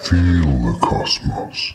feel the cosmos.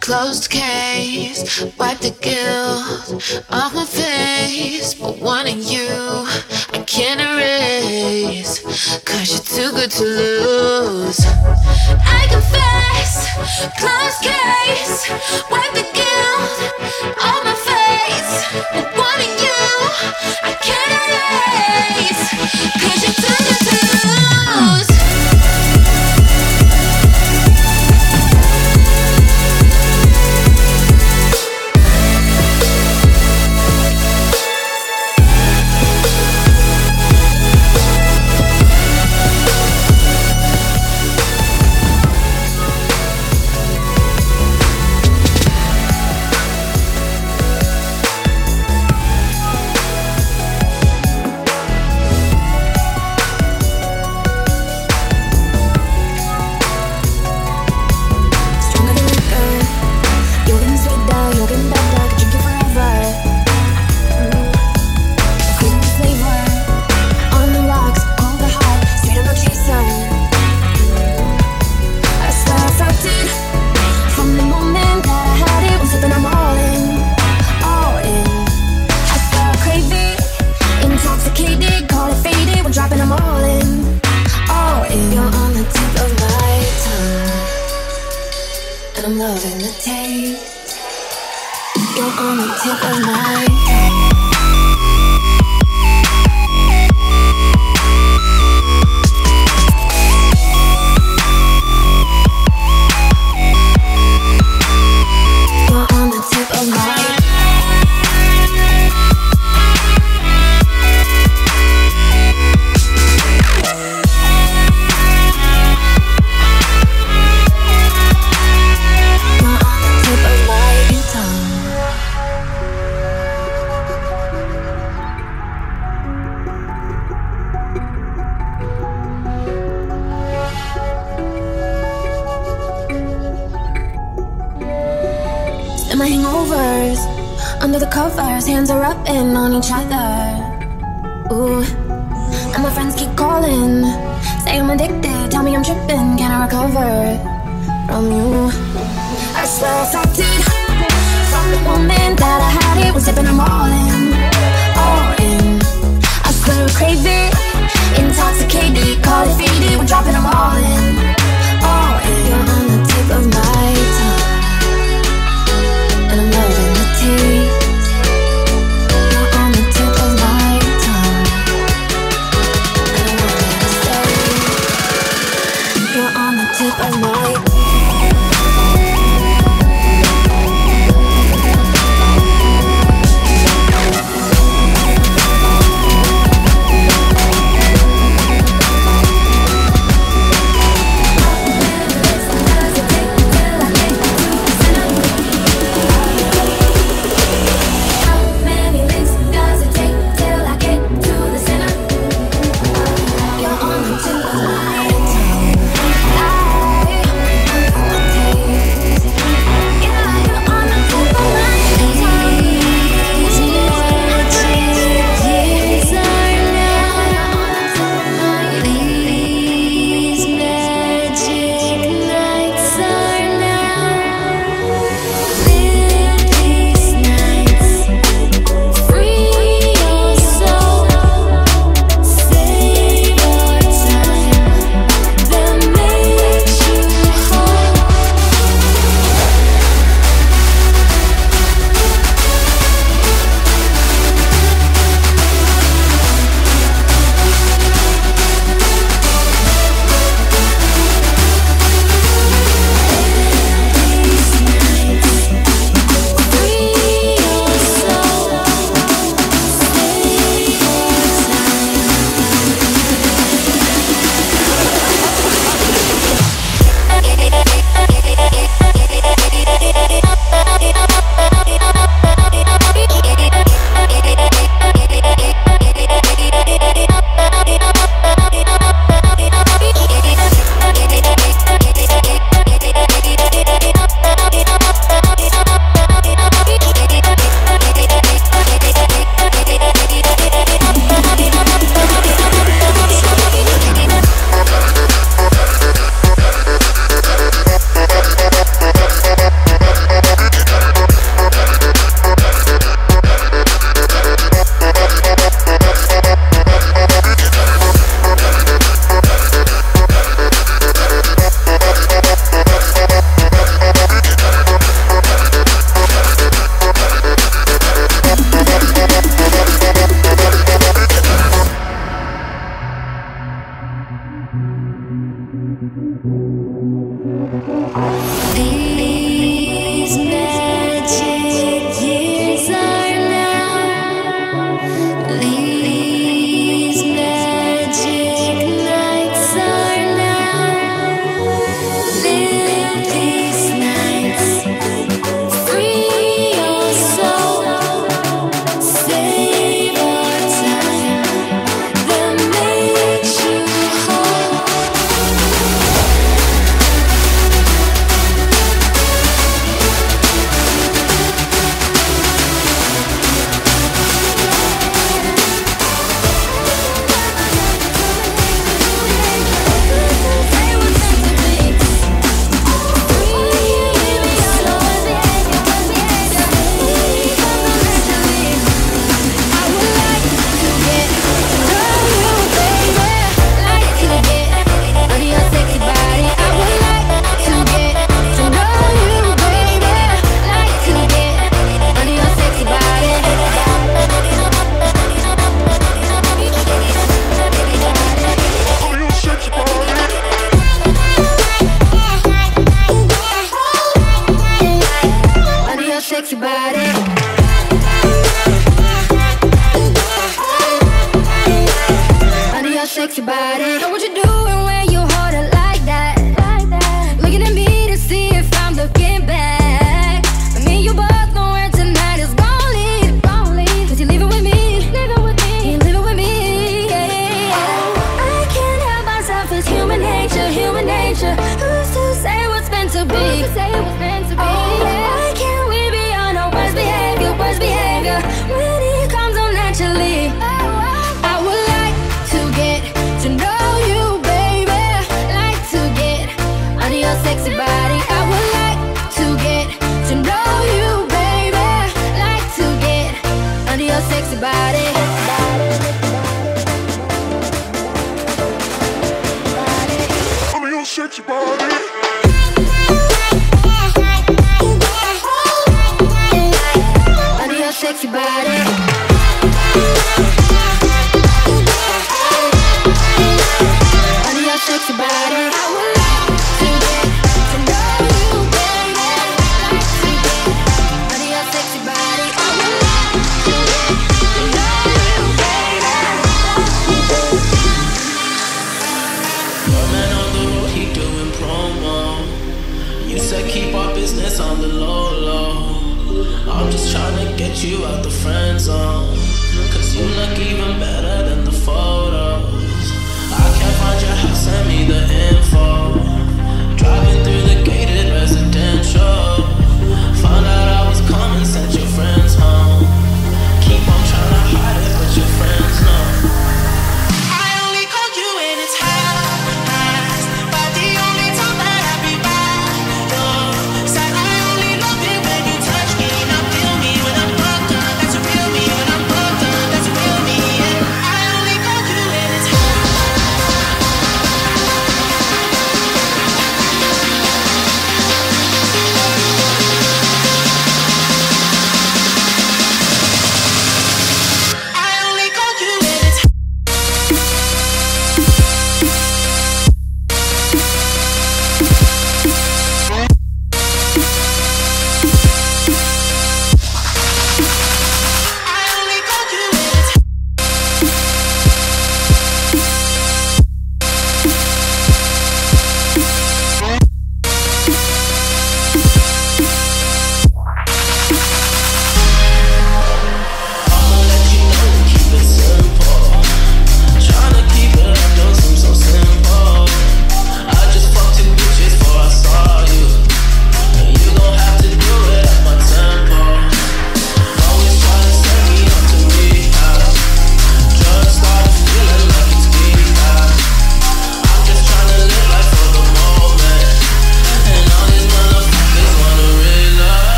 closed case. Wipe the guilt off my face. But wanting you, I can't erase. Cause you're too good to lose. I confess, closed case. Wipe the guilt off my face. But wanting you, I can't erase. Cause you're too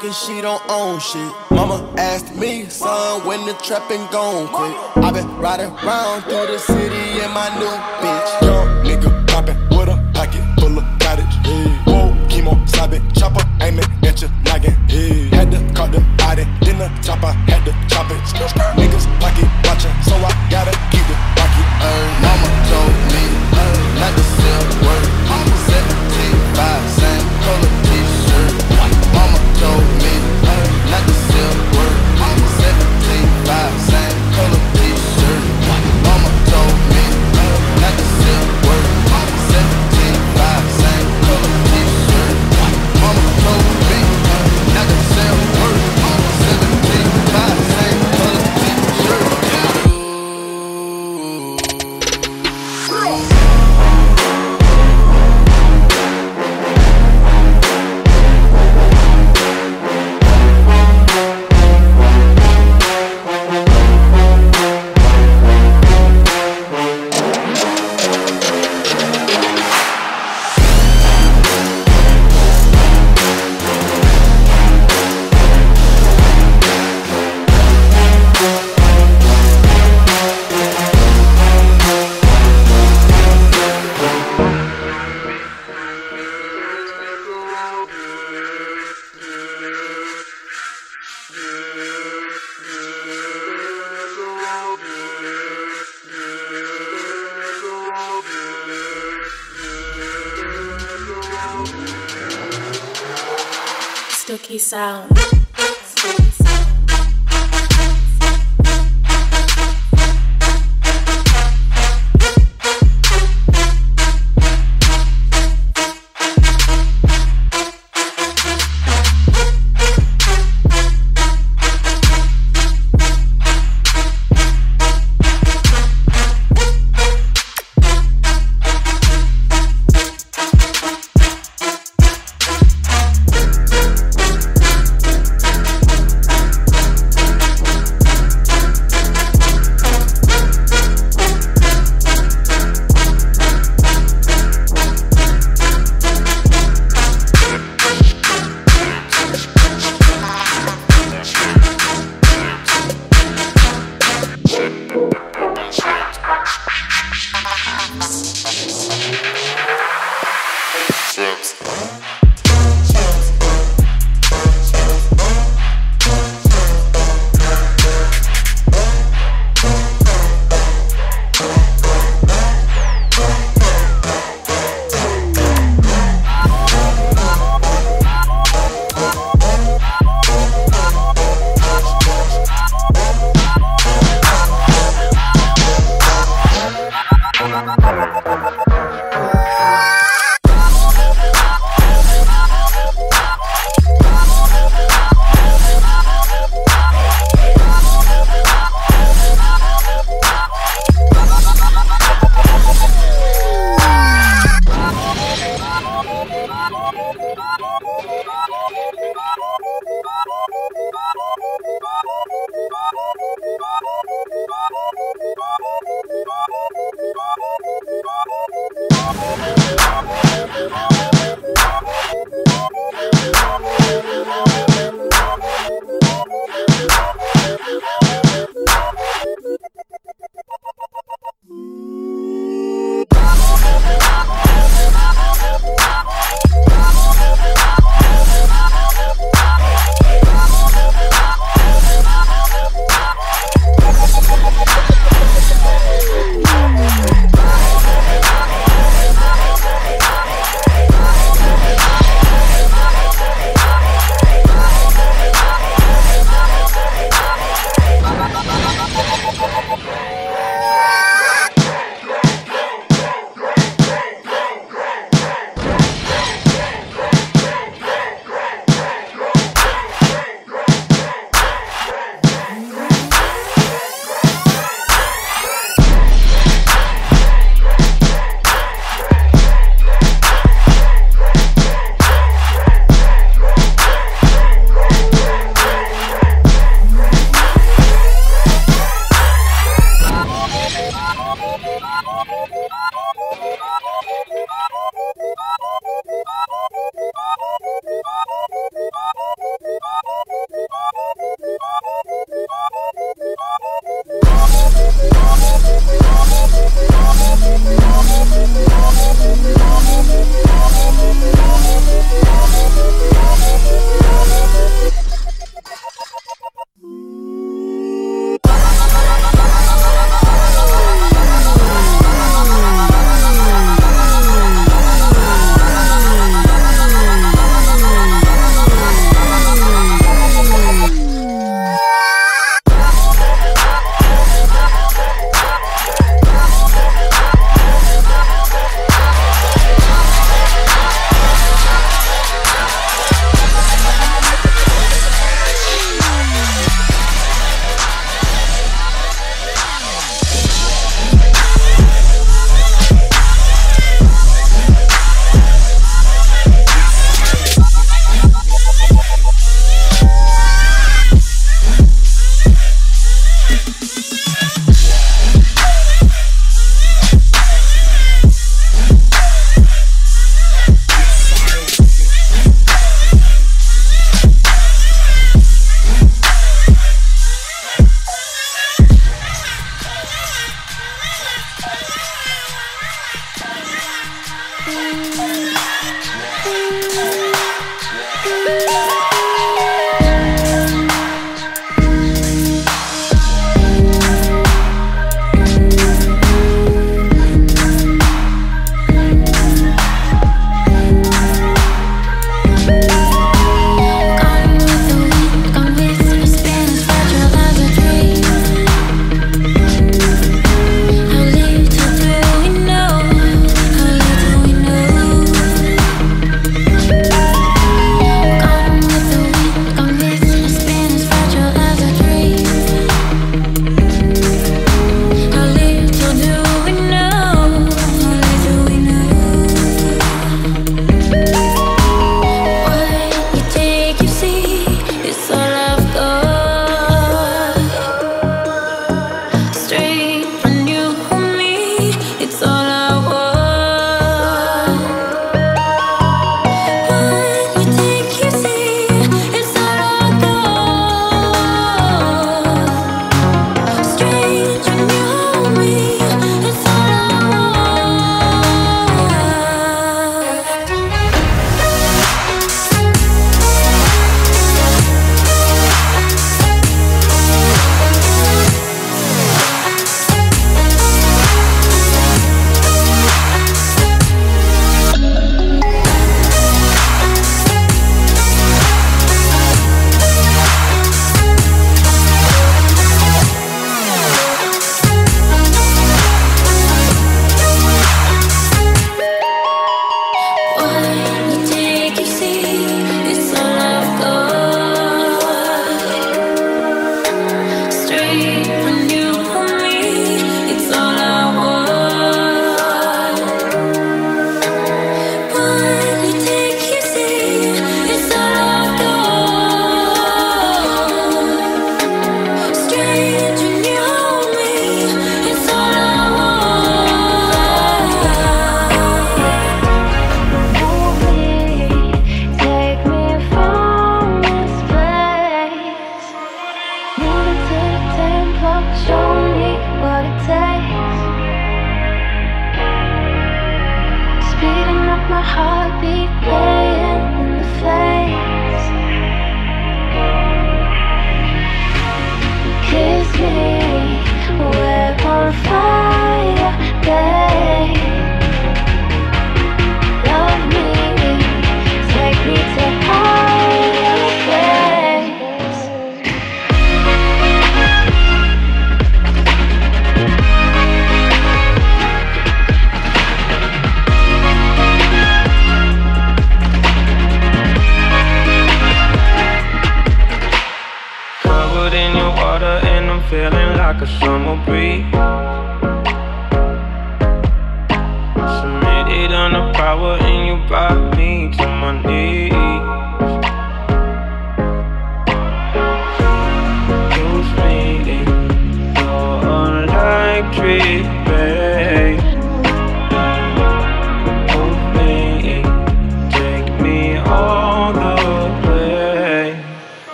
Cause she don't own shit. Mama asked me, son, when the trapping gon' quit.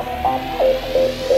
Música